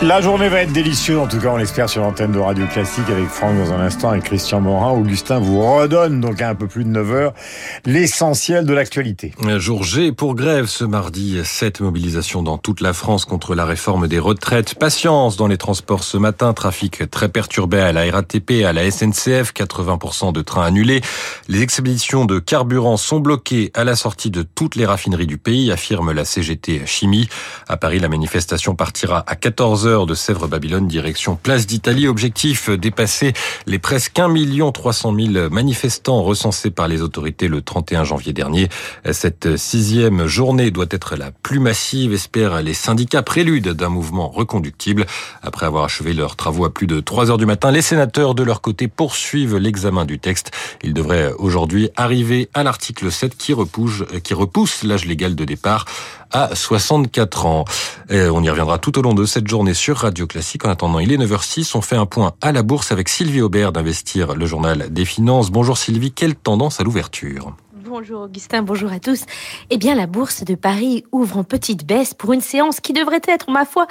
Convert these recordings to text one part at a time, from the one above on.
La journée va être délicieuse, en tout cas on l'espère sur l'antenne de Radio Classique avec Franck dans un instant, avec Christian Morin. Augustin vous redonne donc à un peu plus de 9 heures l'essentiel de l'actualité. Jour G pour grève ce mardi, cette mobilisation dans toute la France contre la réforme des retraites. Patience dans les transports ce matin, trafic très perturbé à la RATP, à la SNCF, 80% de trains annulés. Les expéditions de carburant sont bloquées à la sortie de toutes les raffineries du pays, affirme la CGT Chimie. À Paris, la manifestation partira à 14h de Sèvres-Babylone, direction Place d'Italie. Objectif, dépasser les presque 1 300 000 manifestants recensés par les autorités le 31 janvier dernier. Cette sixième journée doit être la plus massive, espèrent les syndicats, prélude d'un mouvement reconductible. Après avoir achevé leurs travaux à plus de 3 heures du matin, les sénateurs, de leur côté, poursuivent l'examen du texte. Ils devraient aujourd'hui arriver à l'article 7 qui repousse, qui repousse l'âge légal de départ à 64 ans. Et on y reviendra tout au long de cette journée sur Radio Classique. En attendant, il est 9h06. On fait un point à la bourse avec Sylvie Aubert d'Investir, le journal des finances. Bonjour Sylvie, quelle tendance à l'ouverture? Bonjour Augustin, bonjour à tous. Eh bien, la bourse de Paris ouvre en petite baisse pour une séance qui devrait être, ma foi,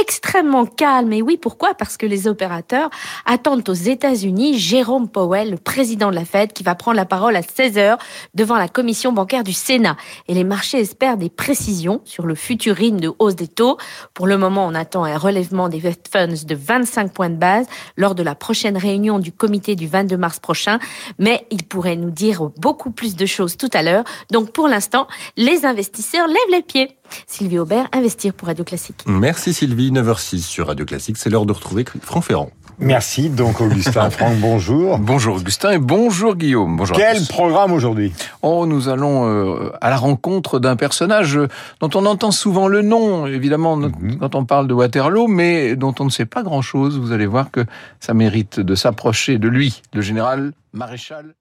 extrêmement calme. Et oui, pourquoi? Parce que les opérateurs attendent aux États-Unis Jérôme Powell, le président de la Fed, qui va prendre la parole à 16 heures devant la commission bancaire du Sénat. Et les marchés espèrent des précisions sur le futur rythme de hausse des taux. Pour le moment, on attend un relèvement des funds de 25 points de base lors de la prochaine réunion du comité du 22 mars prochain. Mais il pourrait nous dire beaucoup plus de choses tout à l'heure. Donc pour l'instant, les investisseurs lèvent les pieds. Sylvie Aubert, Investir pour Radio Classique. Merci Sylvie, 9h06 sur Radio Classique. C'est l'heure de retrouver Franck Ferrand. Merci. Donc, Augustin Franck, bonjour. Bonjour, Augustin, et bonjour, Guillaume. Bonjour. Quel programme aujourd'hui? Oh, nous allons euh, à la rencontre d'un personnage dont on entend souvent le nom, évidemment, mhm. quand on parle de Waterloo, mais dont on ne sait pas grand-chose. Vous allez voir que ça mérite de s'approcher de lui, le général maréchal